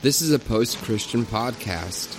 This is a post Christian podcast.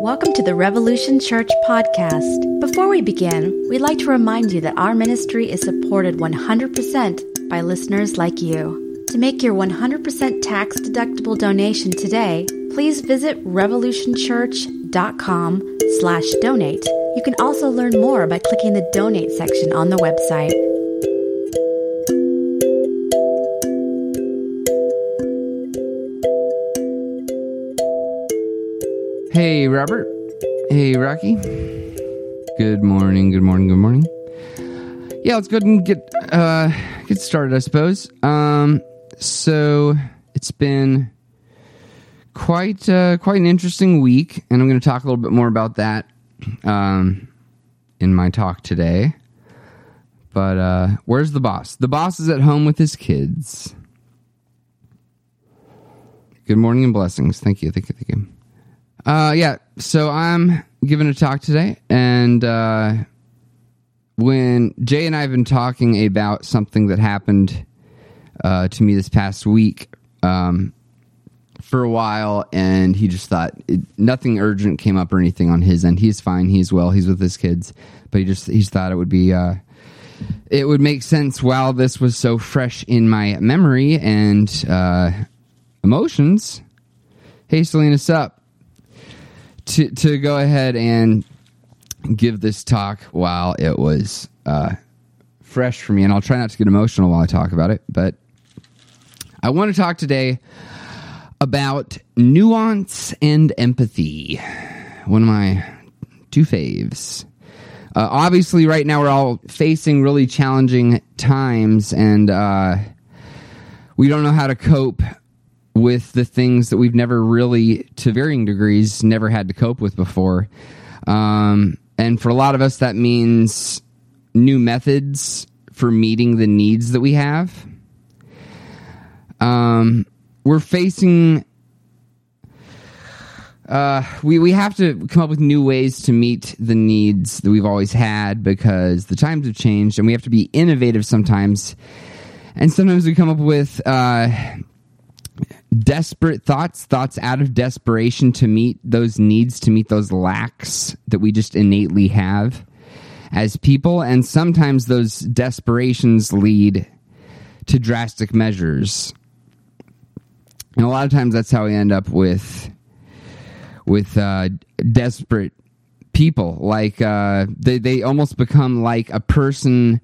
Welcome to the Revolution Church podcast. Before we begin, we'd like to remind you that our ministry is supported 100% by listeners like you. To make your 100% tax deductible donation today, please visit revolutionchurch.com slash donate. You can also learn more by clicking the donate section on the website. Hey, Robert. Hey, Rocky. Good morning, good morning, good morning. Yeah, let's go ahead and get uh get started, I suppose. Um so it's been quite uh quite an interesting week, and I'm gonna talk a little bit more about that um in my talk today. But uh where's the boss? The boss is at home with his kids. Good morning and blessings. Thank you, thank you, thank you. Uh, yeah, so I'm giving a talk today, and uh, when Jay and I have been talking about something that happened uh, to me this past week um, for a while, and he just thought it, nothing urgent came up or anything on his end. He's fine, he's well, he's with his kids, but he just he just thought it would be uh, it would make sense while this was so fresh in my memory and uh, emotions. Hey, Selena's up to to go ahead and give this talk while it was uh, fresh for me, and I'll try not to get emotional while I talk about it. But I want to talk today about nuance and empathy. One of my two faves. Uh, obviously, right now we're all facing really challenging times, and uh, we don't know how to cope with the things that we've never really, to varying degrees, never had to cope with before. Um, and for a lot of us, that means new methods for meeting the needs that we have. Um, we're facing. Uh, we, we have to come up with new ways to meet the needs that we've always had because the times have changed and we have to be innovative sometimes. And sometimes we come up with uh, desperate thoughts, thoughts out of desperation to meet those needs, to meet those lacks that we just innately have as people. And sometimes those desperations lead to drastic measures. And a lot of times that's how we end up with with uh, desperate people. Like uh, they they almost become like a person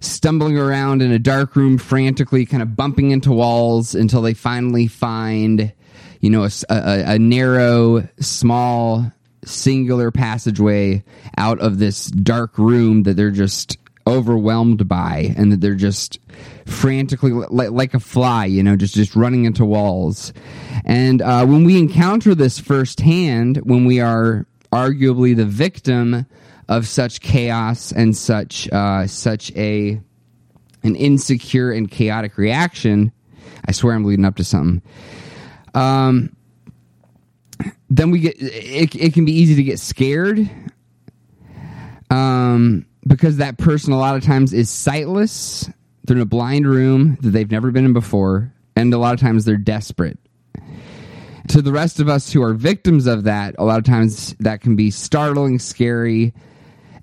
stumbling around in a dark room frantically kind of bumping into walls until they finally find you know a, a, a, narrow small singular passageway out of this dark room that they're just overwhelmed by and that they're just frantically like, like a fly you know just just running into walls and uh, when we encounter this firsthand when we are arguably the victim of such chaos and such uh, such a an insecure and chaotic reaction. I swear I'm leading up to something. Um, then we get it. It can be easy to get scared. Um, because that person a lot of times is sightless. They're in a blind room that they've never been in before, and a lot of times they're desperate to the rest of us who are victims of that, a lot of times that can be startling, scary,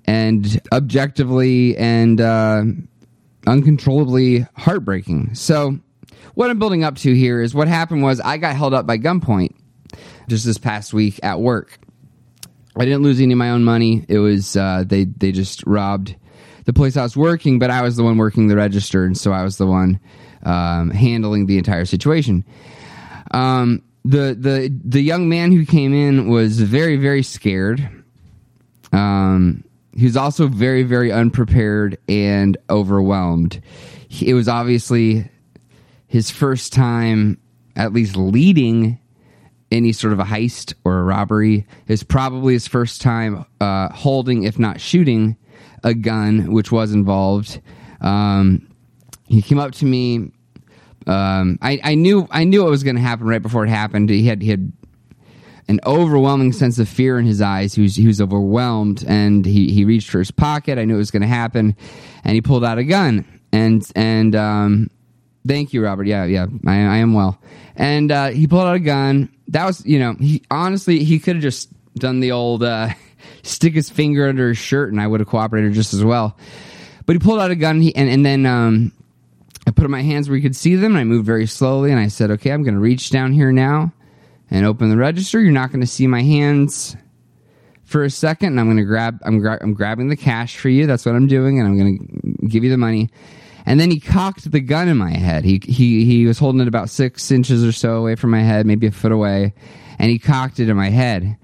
and objectively and uh, uncontrollably heartbreaking. So, what I'm building up to here is what happened was I got held up by gunpoint just this past week at work. I didn't lose any of my own money. It was uh, they they just robbed the place I was working, but I was the one working the register, and so I was the one um, handling the entire situation. Um, the the the young man who came in was very very scared. Um, he was also very very unprepared and overwhelmed. He, it was obviously his first time, at least leading any sort of a heist or a robbery. It's probably his first time uh, holding, if not shooting, a gun, which was involved. Um, he came up to me um, I, I knew I knew what was going to happen right before it happened. He had he had an overwhelming sense of fear in his eyes. He was he was overwhelmed, and he he reached for his pocket. I knew it was going to happen, and he pulled out a gun. And and um, thank you, Robert. Yeah, yeah, I, I am well. And uh, he pulled out a gun. That was you know he honestly he could have just done the old uh, stick his finger under his shirt, and I would have cooperated just as well. But he pulled out a gun, and and, then um, I put my hands where he could see them, and I moved very slowly, and I said, "Okay, I'm going to reach down here now." and open the register. You're not going to see my hands for a second, and I'm going to grab. I'm, gra- I'm grabbing the cash for you. That's what I'm doing, and I'm going to give you the money. And then he cocked the gun in my head. He he he was holding it about six inches or so away from my head, maybe a foot away, and he cocked it in my head.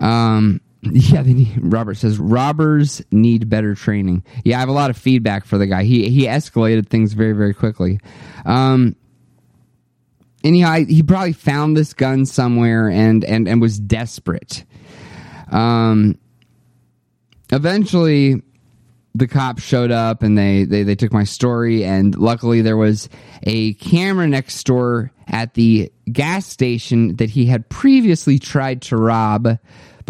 Um, yeah, then he, Robert says robbers need better training. Yeah, I have a lot of feedback for the guy. He he escalated things very very quickly. Um, anyhow, I, he probably found this gun somewhere and and and was desperate. Um, eventually, the cops showed up and they, they they took my story. And luckily, there was a camera next door at the gas station that he had previously tried to rob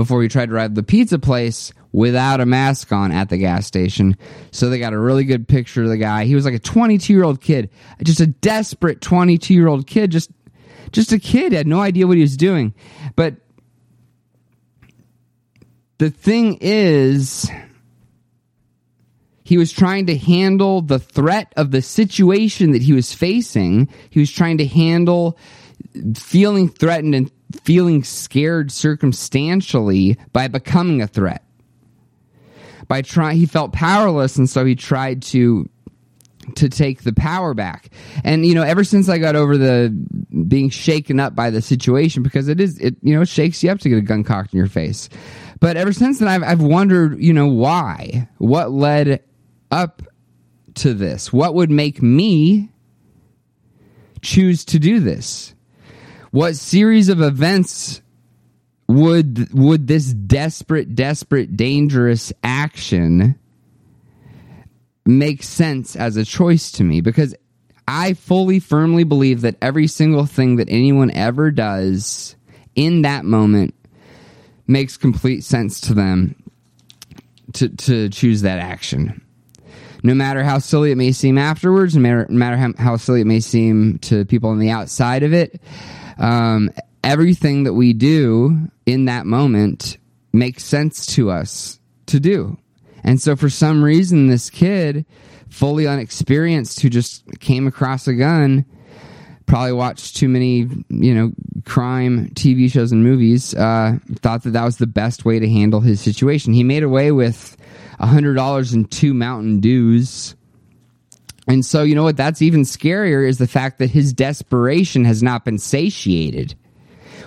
before he tried to rob the pizza place without a mask on at the gas station. So they got a really good picture of the guy. He was like a 22 year old kid, just a desperate 22 year old kid, just just a kid had no idea what he was doing. But the thing is he was trying to handle the threat of the situation that he was facing. He was trying to handle feeling threatened and feeling scared circumstantially by becoming a threat. By trying he felt powerless and so he tried to to take the power back. And you know ever since i got over the being shaken up by the situation because it is it you know shakes you up to get a gun cocked in your face. But ever since then i've, I've wondered you know why? What led up to this? What would make me choose to do this what series of events would would this desperate desperate dangerous action make sense as a choice to me because I fully firmly believe that every single thing that anyone ever does in that moment makes complete sense to them to to choose that action. No matter how silly it may seem afterwards, no matter, no matter how, how silly it may seem to people on the outside of it, um, everything that we do in that moment makes sense to us to do. And so for some reason, this kid, fully unexperienced, who just came across a gun, probably watched too many, you know, crime TV shows and movies, uh, thought that that was the best way to handle his situation. He made away with $100 in two Mountain Dews. And so, you know what? That's even scarier is the fact that his desperation has not been satiated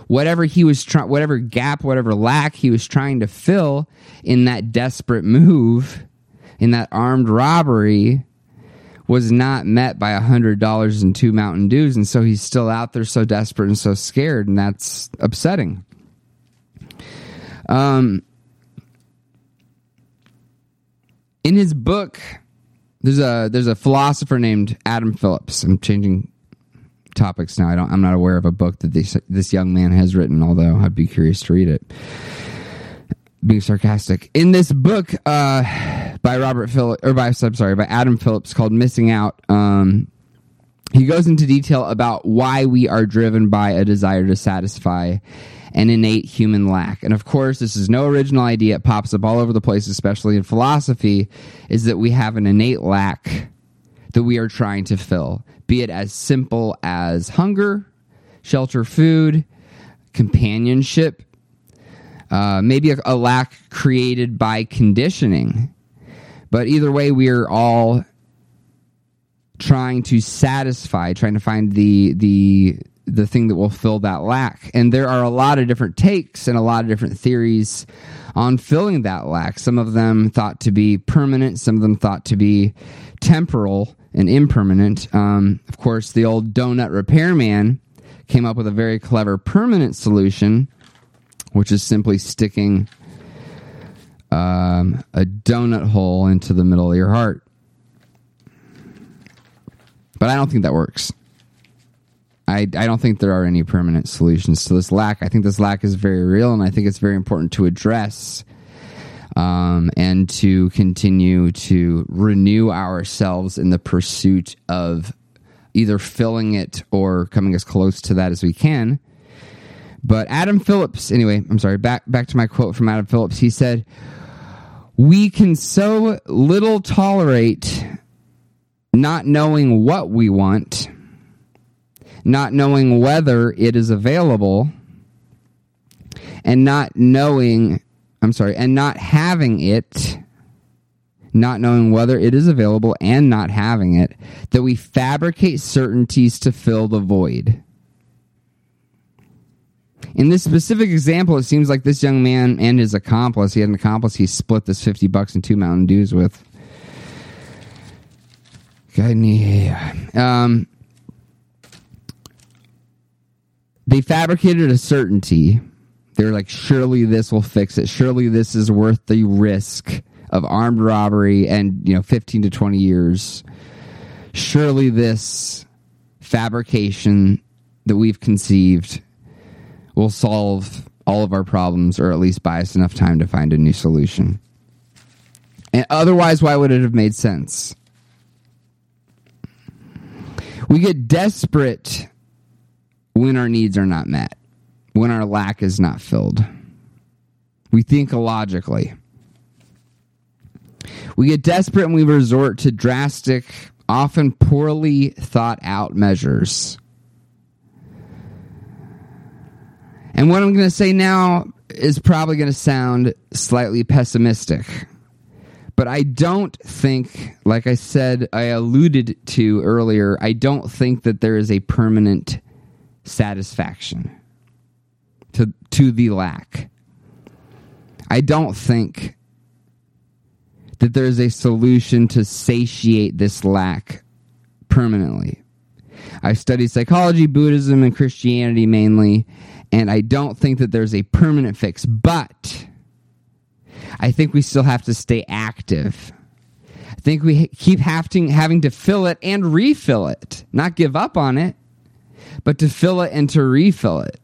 whatever he was trying, whatever gap, whatever lack he was trying to fill in that desperate move, in that armed robbery, was not met by a hundred dollars and two Mountain Dews, and so he's still out there so desperate and so scared, and that's upsetting. Um, in his book, there's a there's a philosopher named Adam Phillips. I'm changing topics now. I don't. I'm not aware of a book that this this young man has written. Although I'd be curious to read it. Being sarcastic in this book uh, by Robert Phillips or by I'm sorry by Adam Phillips called "Missing Out." Um, he goes into detail about why we are driven by a desire to satisfy an innate human lack. And of course, this is no original idea. It pops up all over the place, especially in philosophy, is that we have an innate lack that we are trying to fill be it as simple as hunger, shelter, food, companionship, uh, maybe a, a lack created by conditioning. But either way, we are all trying to satisfy, trying to find the the the thing that will fill that lack. And there are a lot of different takes and a lot of different theories on filling that lack. Some of them thought to be permanent, some of them thought to be temporal and impermanent. Um, of course, the old donut repairman came up with a very clever permanent solution, which is simply sticking um, a donut hole into the middle of your heart. But I don't think that works. I, I don't think there are any permanent solutions to this lack. I think this lack is very real, and I think it's very important to address um, and to continue to renew ourselves in the pursuit of either filling it or coming as close to that as we can. But Adam Phillips, anyway, I'm sorry, back back to my quote from Adam Phillips. He said, "We can so little tolerate not knowing what we want, not knowing whether it is available, and not knowing, I'm sorry, and not having it." not knowing whether it is available and not having it, that we fabricate certainties to fill the void. In this specific example, it seems like this young man and his accomplice, he had an accomplice he split this 50 bucks and two Mountain Dews with. God, Um, they fabricated a certainty. They're like, surely this will fix it. Surely this is worth the risk of armed robbery and you know 15 to 20 years surely this fabrication that we've conceived will solve all of our problems or at least buy us enough time to find a new solution and otherwise why would it have made sense we get desperate when our needs are not met when our lack is not filled we think illogically we get desperate and we resort to drastic, often poorly thought out measures. And what I'm going to say now is probably going to sound slightly pessimistic. But I don't think, like I said, I alluded to earlier, I don't think that there is a permanent satisfaction to, to the lack. I don't think that there is a solution to satiate this lack permanently. I've studied psychology, Buddhism, and Christianity mainly, and I don't think that there's a permanent fix, but I think we still have to stay active. I think we keep having, having to fill it and refill it, not give up on it, but to fill it and to refill it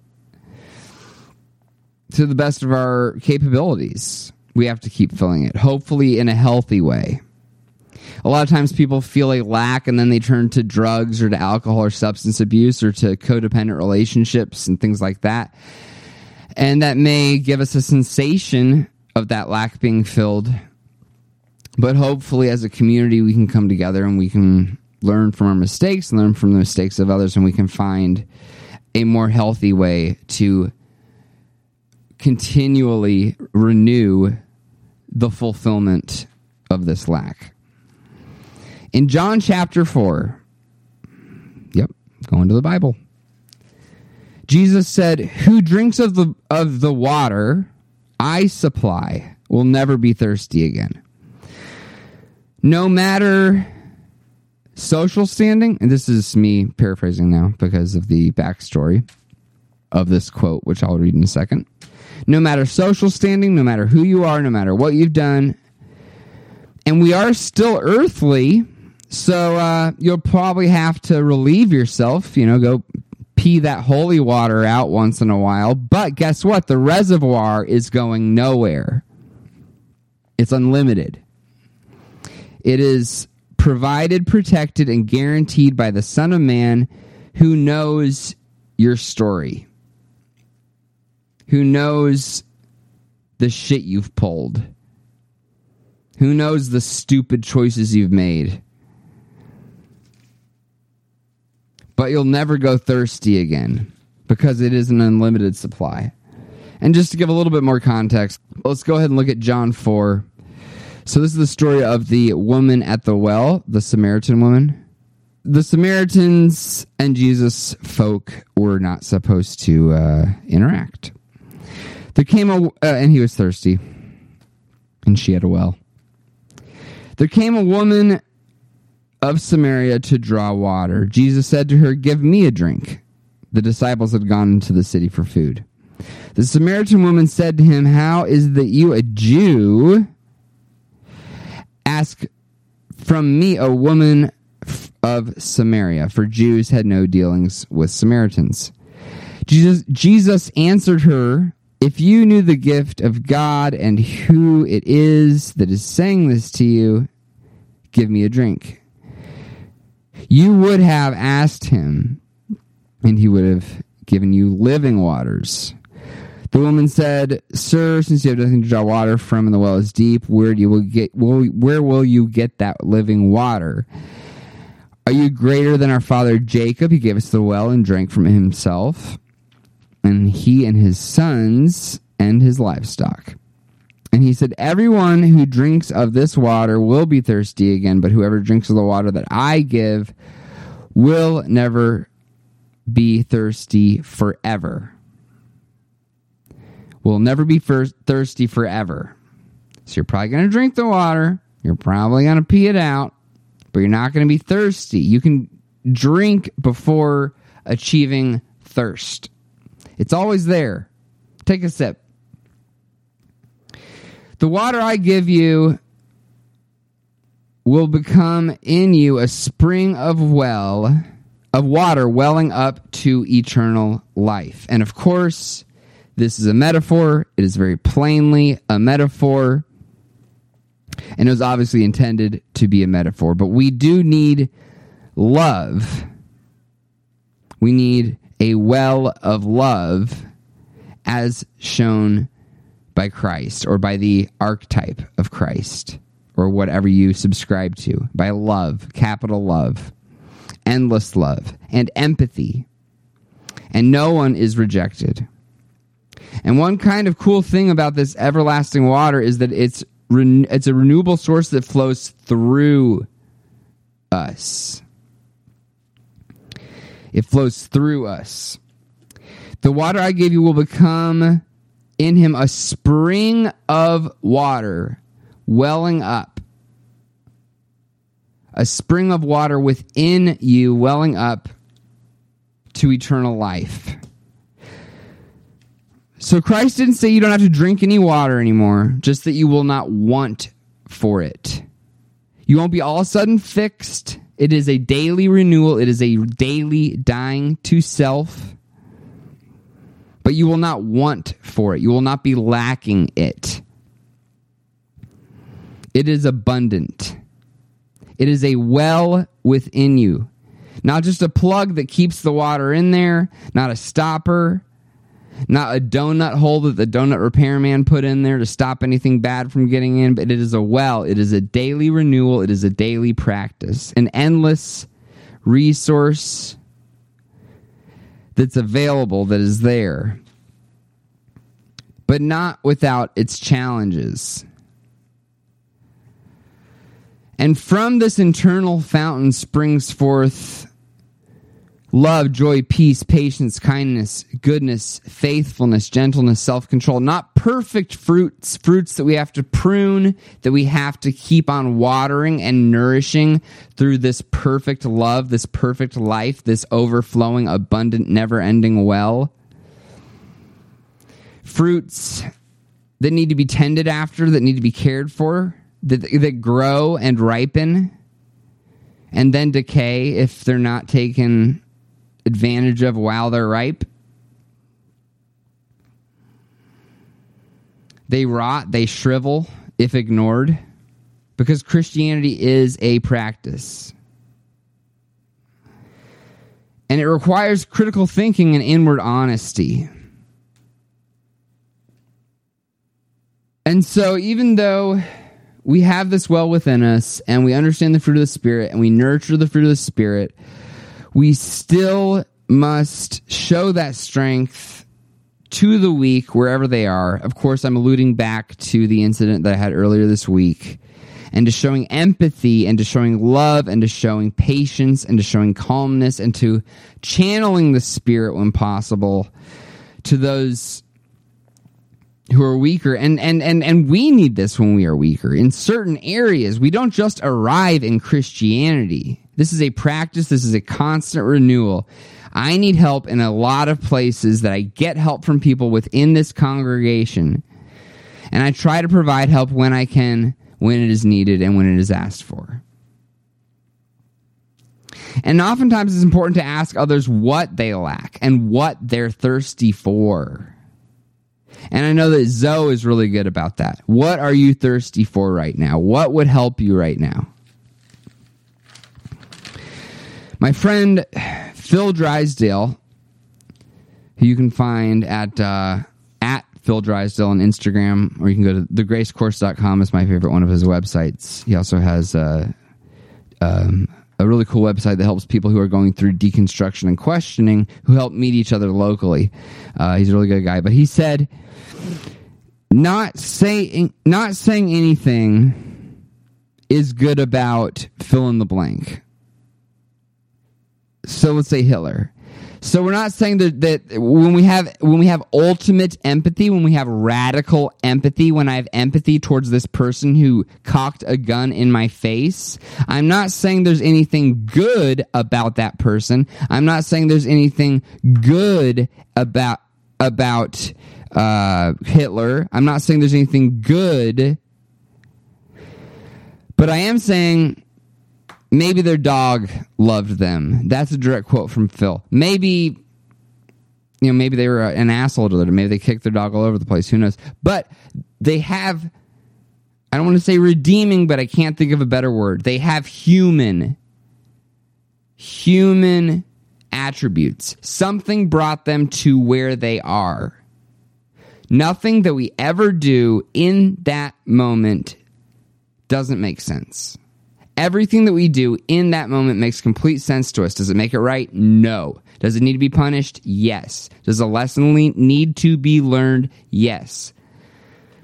to the best of our capabilities we have to keep filling it, hopefully in a healthy way. A lot of times people feel a lack and then they turn to drugs or to alcohol or substance abuse or to codependent relationships and things like that. And that may give us a sensation of that lack being filled. But hopefully, as a community, we can come together and we can learn from our mistakes, learn from the mistakes of others, and we can find a more healthy way to continually renew the fulfillment of this lack. In John chapter 4, yep, going to the Bible. Jesus said, "Who drinks of the of the water I supply will never be thirsty again." No matter social standing, and this is me paraphrasing now because of the backstory of this quote, which I'll read in a second no matter social standing, no matter who you are, no matter what you've done. And we are still earthly, so uh, you'll probably have to relieve yourself, you know, go pee that holy water out once in a while. But guess what? The reservoir is going nowhere, it's unlimited. It is provided, protected, and guaranteed by the Son of Man who knows your story who knows the shit you've pulled, who knows the stupid choices you've made. But you'll never go thirsty again because it is an unlimited supply. And just to give a little bit more context, let's go ahead and look at John 4. So, this is the story of the woman at the well, the Samaritan woman. The Samaritans and Jesus folk were not supposed to uh, interact. There came a, uh, and he was thirsty, and she had a well. There came a woman of Samaria to draw water. Jesus said to her, Give me a drink. The disciples had gone into the city for food. The Samaritan woman said to him, How is that you, a Jew, ask from me, a woman, of Samaria, for Jews had no dealings with Samaritans. Jesus, Jesus answered her, If you knew the gift of God and who it is that is saying this to you, give me a drink. You would have asked him, and he would have given you living waters. The woman said, "Sir, since you have nothing to draw water from, and the well is deep, where do you will get? Will, where will you get that living water? Are you greater than our father Jacob? He gave us the well and drank from it himself, and he and his sons and his livestock." And he said, Everyone who drinks of this water will be thirsty again, but whoever drinks of the water that I give will never be thirsty forever. Will never be thirsty forever. So you're probably going to drink the water. You're probably going to pee it out, but you're not going to be thirsty. You can drink before achieving thirst. It's always there. Take a sip. The water I give you will become in you a spring of well of water welling up to eternal life. And of course, this is a metaphor. It is very plainly a metaphor. And it was obviously intended to be a metaphor. But we do need love. We need a well of love as shown by Christ or by the archetype of Christ or whatever you subscribe to, by love, capital love, endless love, and empathy. And no one is rejected. And one kind of cool thing about this everlasting water is that it's it's a renewable source that flows through us. It flows through us. The water I give you will become in him a spring of water welling up. A spring of water within you welling up to eternal life. So Christ didn't say you don't have to drink any water anymore, just that you will not want for it. You won't be all of a sudden fixed. It is a daily renewal, it is a daily dying to self but you will not want for it. You will not be lacking it. It is abundant. It is a well within you. Not just a plug that keeps the water in there, not a stopper, not a donut hole that the donut repairman put in there to stop anything bad from getting in, but it is a well. It is a daily renewal. It is a daily practice, an endless resource that's available, that is there, but not without its challenges. And from this internal fountain springs forth love, joy, peace, patience, kindness, goodness, faithfulness, gentleness, self control. Not perfect fruits, fruits that we have to prune, that we have to keep on watering and nourishing through this perfect love, this perfect life, this overflowing, abundant, never ending well. Fruits that need to be tended after, that need to be cared for, that, that grow and ripen and then decay if they're not taken advantage of while they're ripe. They rot, they shrivel if ignored, because Christianity is a practice. And it requires critical thinking and inward honesty. And so, even though we have this well within us and we understand the fruit of the Spirit and we nurture the fruit of the Spirit, we still must show that strength to the weak wherever they are. Of course, I'm alluding back to the incident that I had earlier this week and to showing empathy and to showing love and to showing patience and to showing calmness and to channeling the spirit when possible to those who are weaker. And and and and we need this when we are weaker in certain areas. We don't just arrive in christianity this is a practice, this is a constant renewal. I need help in a lot of places that I get help from people within this congregation. And I try to provide help when I can, when it is needed, and when it is asked for. And oftentimes it's important to ask others what they lack and what they're thirsty for. And I know that Zoe is really good about that. What are you thirsty for right now? What would help you right now? My friend Phil Drysdale, who you can find at uh, at Phil Drysdale on Instagram, or you can go to thegracecourse.com. is my favorite one of his websites. He also has uh, um, a really cool website that helps people who are going through deconstruction and questioning who help meet each other locally. Uh, he's a really good guy. But he said, not saying not saying anything is good about fill in the blank. So let's say Hitler. So we're not saying that, that when we have when we have ultimate empathy, when we have radical empathy, when I have empathy towards this person who cocked a gun in my face, I'm not saying there's anything good about that person. I'm not saying there's anything good about about uh, Hitler. I'm not saying there's anything good, but I am saying maybe their dog loved them. That's a direct quote from Phil. Maybe you know, maybe they were an asshole to them. Maybe they kicked their dog all over the place. Who knows? But they have, I don't want to say redeeming, but I can't think of a better word. They have human, human attributes. Something brought them to where they are. Nothing that we ever do in that moment doesn't make sense. Everything that we do in that moment makes complete sense to us. Does it make it right? No. Does it need to be punished? Yes. Does a lesson need to be learned? Yes.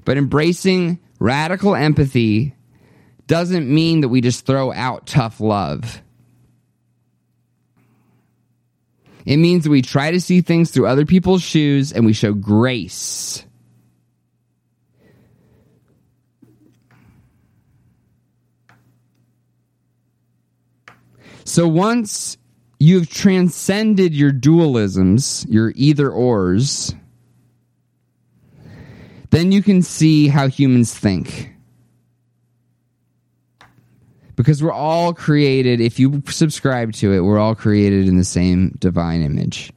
But embracing radical empathy doesn't mean that we just throw out tough love. It means that we try to see things through other people's shoes and we show grace. So once you've transcended your dualisms, your either ors, then you can see how humans think. Because we're all created, if you subscribe to it, we're all created in the same divine image.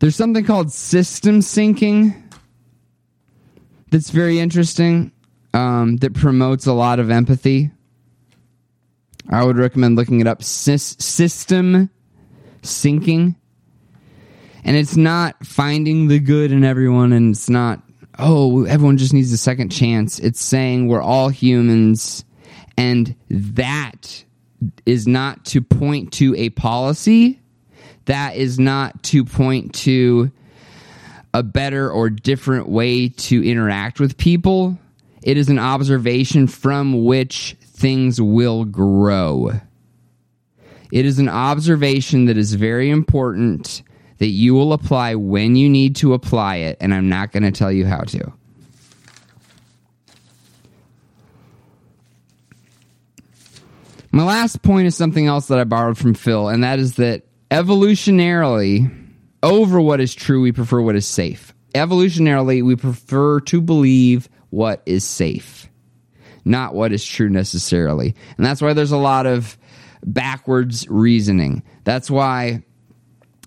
There's something called system syncing that's very interesting, um, that promotes a lot of empathy. I would recommend looking it up. Sys- system syncing. And it's not finding the good in everyone, and it's not, oh, everyone just needs a second chance. It's saying we're all humans, and that is not to point to a policy, that is not to point to a better or different way to interact with people. It is an observation from which things will grow. It is an observation that is very important that you will apply when you need to apply it, and I'm not going to tell you how to. My last point is something else that I borrowed from Phil, and that is that evolutionarily, over what is true, we prefer what is safe. Evolutionarily, we prefer to believe what is safe, not what is true necessarily. And that's why there's a lot of backwards reasoning. That's why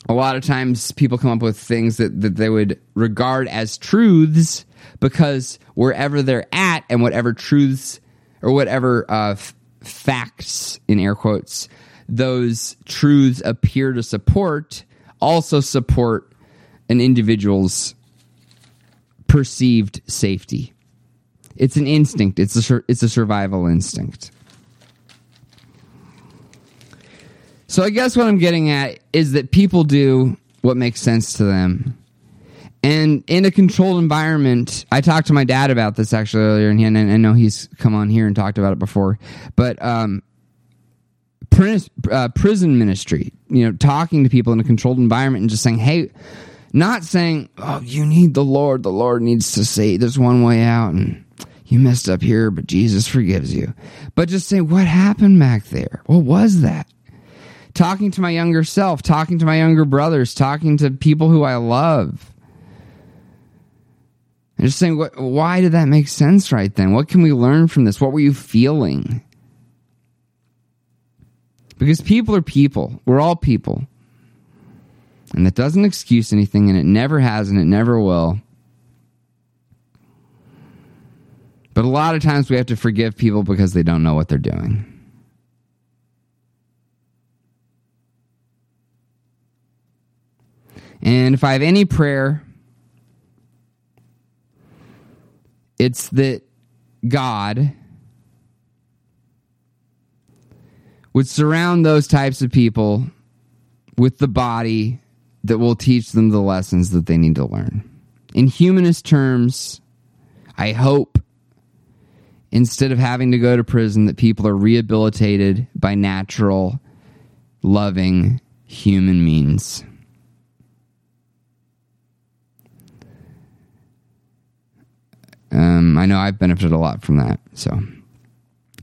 a lot of times people come up with things that, that they would regard as truths because wherever they're at and whatever truths or whatever uh, f- facts, in air quotes, those truths appear to support, also support an individual's perceived safety. It's an instinct. It's a it's a survival instinct. So I guess what I'm getting at is that people do what makes sense to them. And in a controlled environment, I talked to my dad about this actually earlier, and, he, and I know he's come on here and talked about it before. But um, uh, prison ministry, you know, talking to people in a controlled environment and just saying, "Hey," not saying, "Oh, you need the Lord. The Lord needs to say there's one way out," and you messed up here, but Jesus forgives you. But just say, "What happened back there? What was that?" talking to my younger self, talking to my younger brothers, talking to people who I love. And just saying, what, why did that make sense right then? What can we learn from this? What were you feeling? Because people are people. We're all people. And that doesn't excuse anything, and it never has, and it never will. But a lot of times we have to forgive people because they don't know what they're doing. And if I have any prayer, it's that God would surround those types of people with the body that will teach them the lessons that they need to learn. In humanist terms, I hope instead of having to go to prison, that people are rehabilitated by natural, loving human means. Um, I know I've benefited a lot from that. So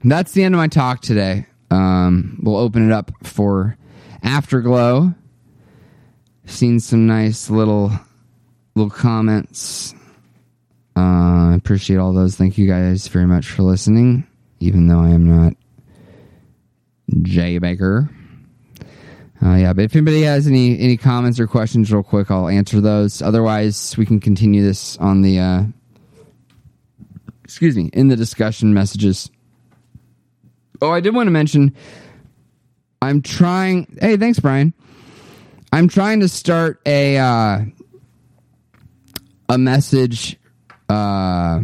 that's the end of my talk today. Um, we'll open it up for Afterglow. Seen some nice little little comments. Uh, I appreciate all those. Thank you guys very much for listening, even though I am not Jay Bakker. Uh, yeah, but if anybody has any any comments or questions, real quick, I'll answer those. Otherwise, we can continue this on the uh, excuse me in the discussion messages. Oh, I did want to mention. I'm trying. Hey, thanks, Brian. I'm trying to start a uh, a message. Uh,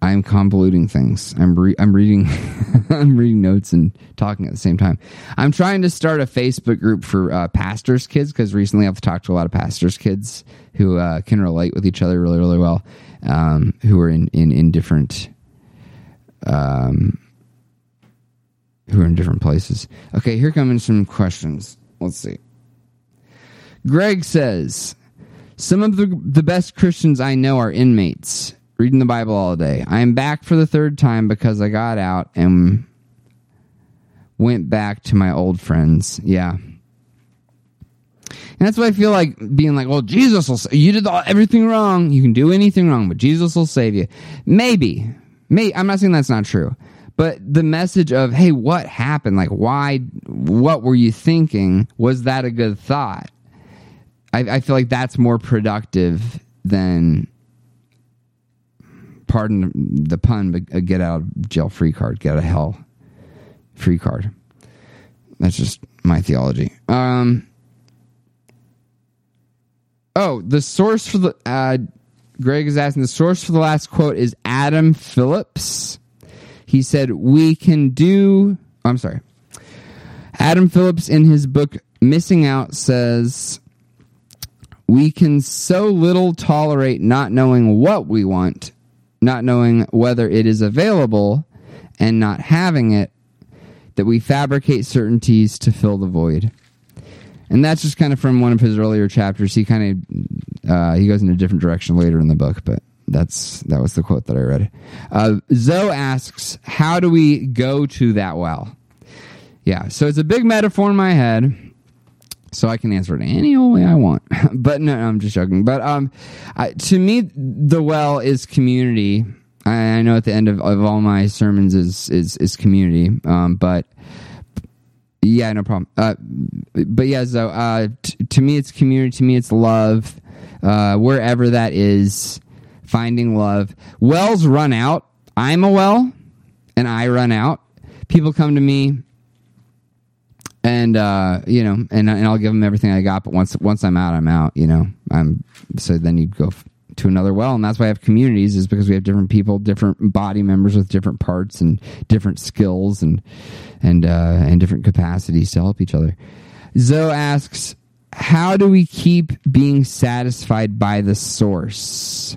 I'm convoluting things. I'm re- I'm reading I'm reading notes and talking at the same time. I'm trying to start a Facebook group for uh, pastors' kids because recently I've talked to a lot of pastors' kids who uh, can relate with each other really really well, um, who are in in in different um, who are in different places. Okay, here come in some questions. Let's see. Greg says, Some of the, the best Christians I know are inmates, reading the Bible all day. I am back for the third time because I got out and went back to my old friends. Yeah. And that's why I feel like being like, well, Jesus will you did all, everything wrong. You can do anything wrong, but Jesus will save you. Maybe. Maybe. I'm not saying that's not true. But the message of, hey, what happened? Like, why, what were you thinking? Was that a good thought? I, I feel like that's more productive than, pardon the pun, but a get out of jail free card, get out of hell free card. That's just my theology. Um, oh, the source for the, uh, Greg is asking, the source for the last quote is Adam Phillips. He said, We can do, I'm sorry. Adam Phillips in his book Missing Out says, we can so little tolerate not knowing what we want, not knowing whether it is available, and not having it, that we fabricate certainties to fill the void. And that's just kind of from one of his earlier chapters. He kind of uh, he goes in a different direction later in the book, but that's that was the quote that I read. Uh, Zoe asks, "How do we go to that well?" Yeah, so it's a big metaphor in my head so I can answer it any old way I want. but no, I'm just joking. But um, I, to me, the well is community. I, I, know at the end of, of all my sermons is is is community. Um, but yeah, no problem. Uh, but yeah, so uh, t- to me, it's community. To me, it's love. Uh, wherever that is, finding love. Wells run out. I'm a well, and I run out. People come to me and uh, you know, and and I'll give them everything I got. But once once I'm out, I'm out. You know, I'm so then you go f- to another well, and that's why I have communities is because we have different people, different body members with different parts and different skills and and uh, and different capacities to help each other. Zoe asks, "How do we keep being satisfied by the source?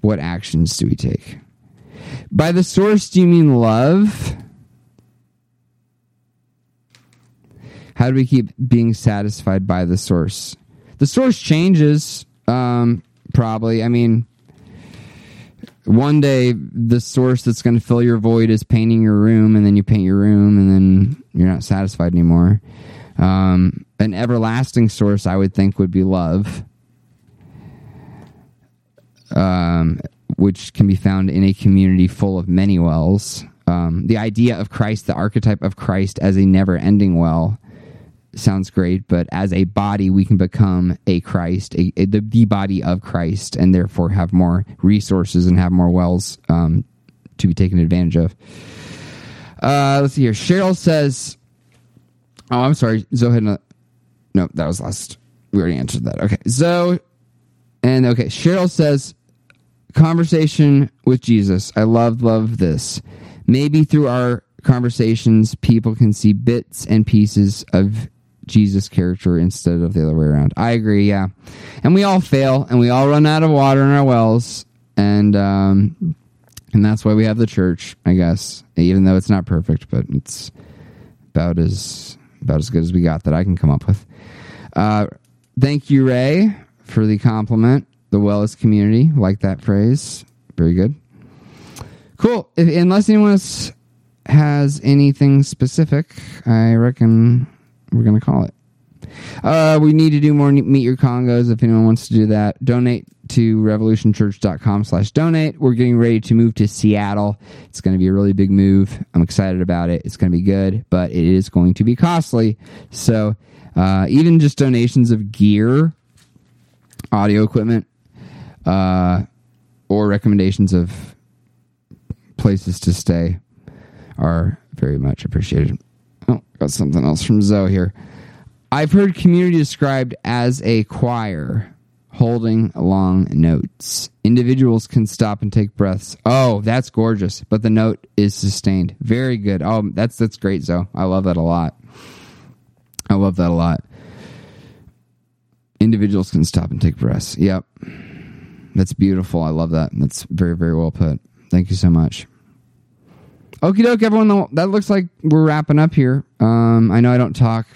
What actions do we take?" By the source, do you mean love? How do we keep being satisfied by the source? The source changes, um, probably. I mean, one day the source that's going to fill your void is painting your room, and then you paint your room, and then you're not satisfied anymore. Um, an everlasting source, I would think, would be love, um, which can be found in a community full of many wells. um, the idea of Christ, the archetype of Christ as a never ending well sounds great, but as a body, we can become a Christ, a, a, the, the body of Christ, and therefore have more resources and have more wells um, to be taken advantage of. Uh, let's see here. Cheryl says, "Oh, I'm sorry, Zoe had no, no, that was last. We already answered that. Okay, Zoe, and okay, Cheryl says, conversation with Jesus. I love, love this. Maybe through our conversations, people can see bits and pieces of Jesus character instead of the other way around. I agree, yeah. And we all fail and we all run out of water in our wells and um and that's why we have the church, I guess. Even though it's not perfect, but it's about as about as good as we got that I can come up with. Uh thank you, Ray, for the compliment. The Wellness community, like that phrase. Very good. Cool. If, unless anyone else has anything specific, I reckon we're going to call it. Uh, we need to do more Meet Your Congos if anyone wants to do that. Donate to revolutionchurch.com slash donate. We're getting ready to move to Seattle. It's going to be a really big move. I'm excited about it. It's going to be good, but it is going to be costly. So uh, even just donations of gear, audio equipment, uh, or recommendations of places to stay are very much appreciated. Oh, got something else from Zoe here. I've heard community described as a choir holding long notes. Individuals can stop and take breaths. Oh, that's gorgeous. But the note is sustained. Very good. Oh, that's that's great, Zoe. I love that a lot. I love that a lot. Individuals can stop and take breaths. Yep. That's beautiful. I love that. That's very, very well put. Thank you so much. Okie doke, everyone. That looks like we're wrapping up here. Um, I know I don't talk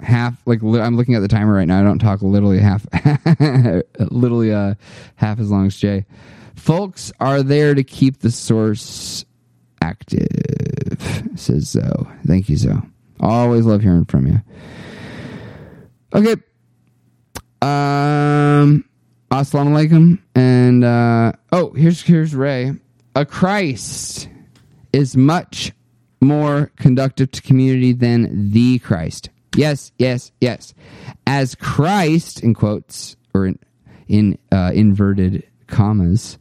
half like li- I'm looking at the timer right now. I don't talk literally half, literally uh, half as long as Jay. Folks are there to keep the source active, says Zoe. Thank you, Zoe. Always love hearing from you. Okay. Um. Assalamu alaikum. And uh, oh, here's here's Ray. A Christ is much more conductive to community than the Christ. Yes, yes, yes. As Christ, in quotes or in, in uh, inverted commas,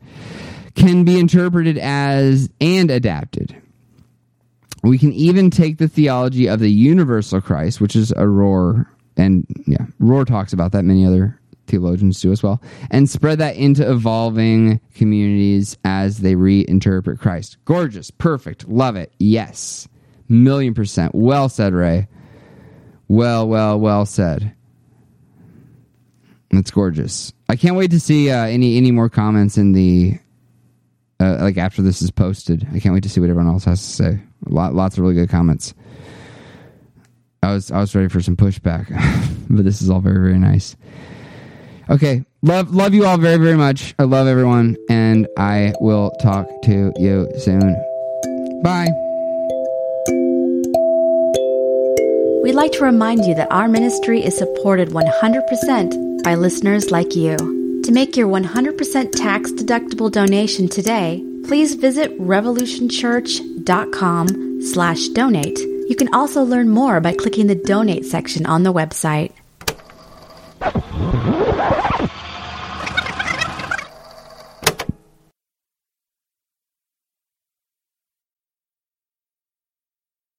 can be interpreted as and adapted. We can even take the theology of the universal Christ, which is a Rohr, and yeah, Rohr talks about that. Many other theologians do as well, and spread that into evolving communities as they reinterpret Christ. Gorgeous, perfect, love it. Yes, million percent. Well said, Ray. Well, well, well said. That's gorgeous. I can't wait to see uh, any any more comments in the uh, like after this is posted. I can't wait to see what everyone else has to say. Lot, lots of really good comments. I was I was ready for some pushback, but this is all very very nice. Okay. Love love you all very, very much. I love everyone, and I will talk to you soon. Bye. We'd like to remind you that our ministry is supported 100% by listeners like you. To make your 100% tax deductible donation today, please visit revolutionchurch.com slash donate. You can also learn more by clicking the donate section on the website.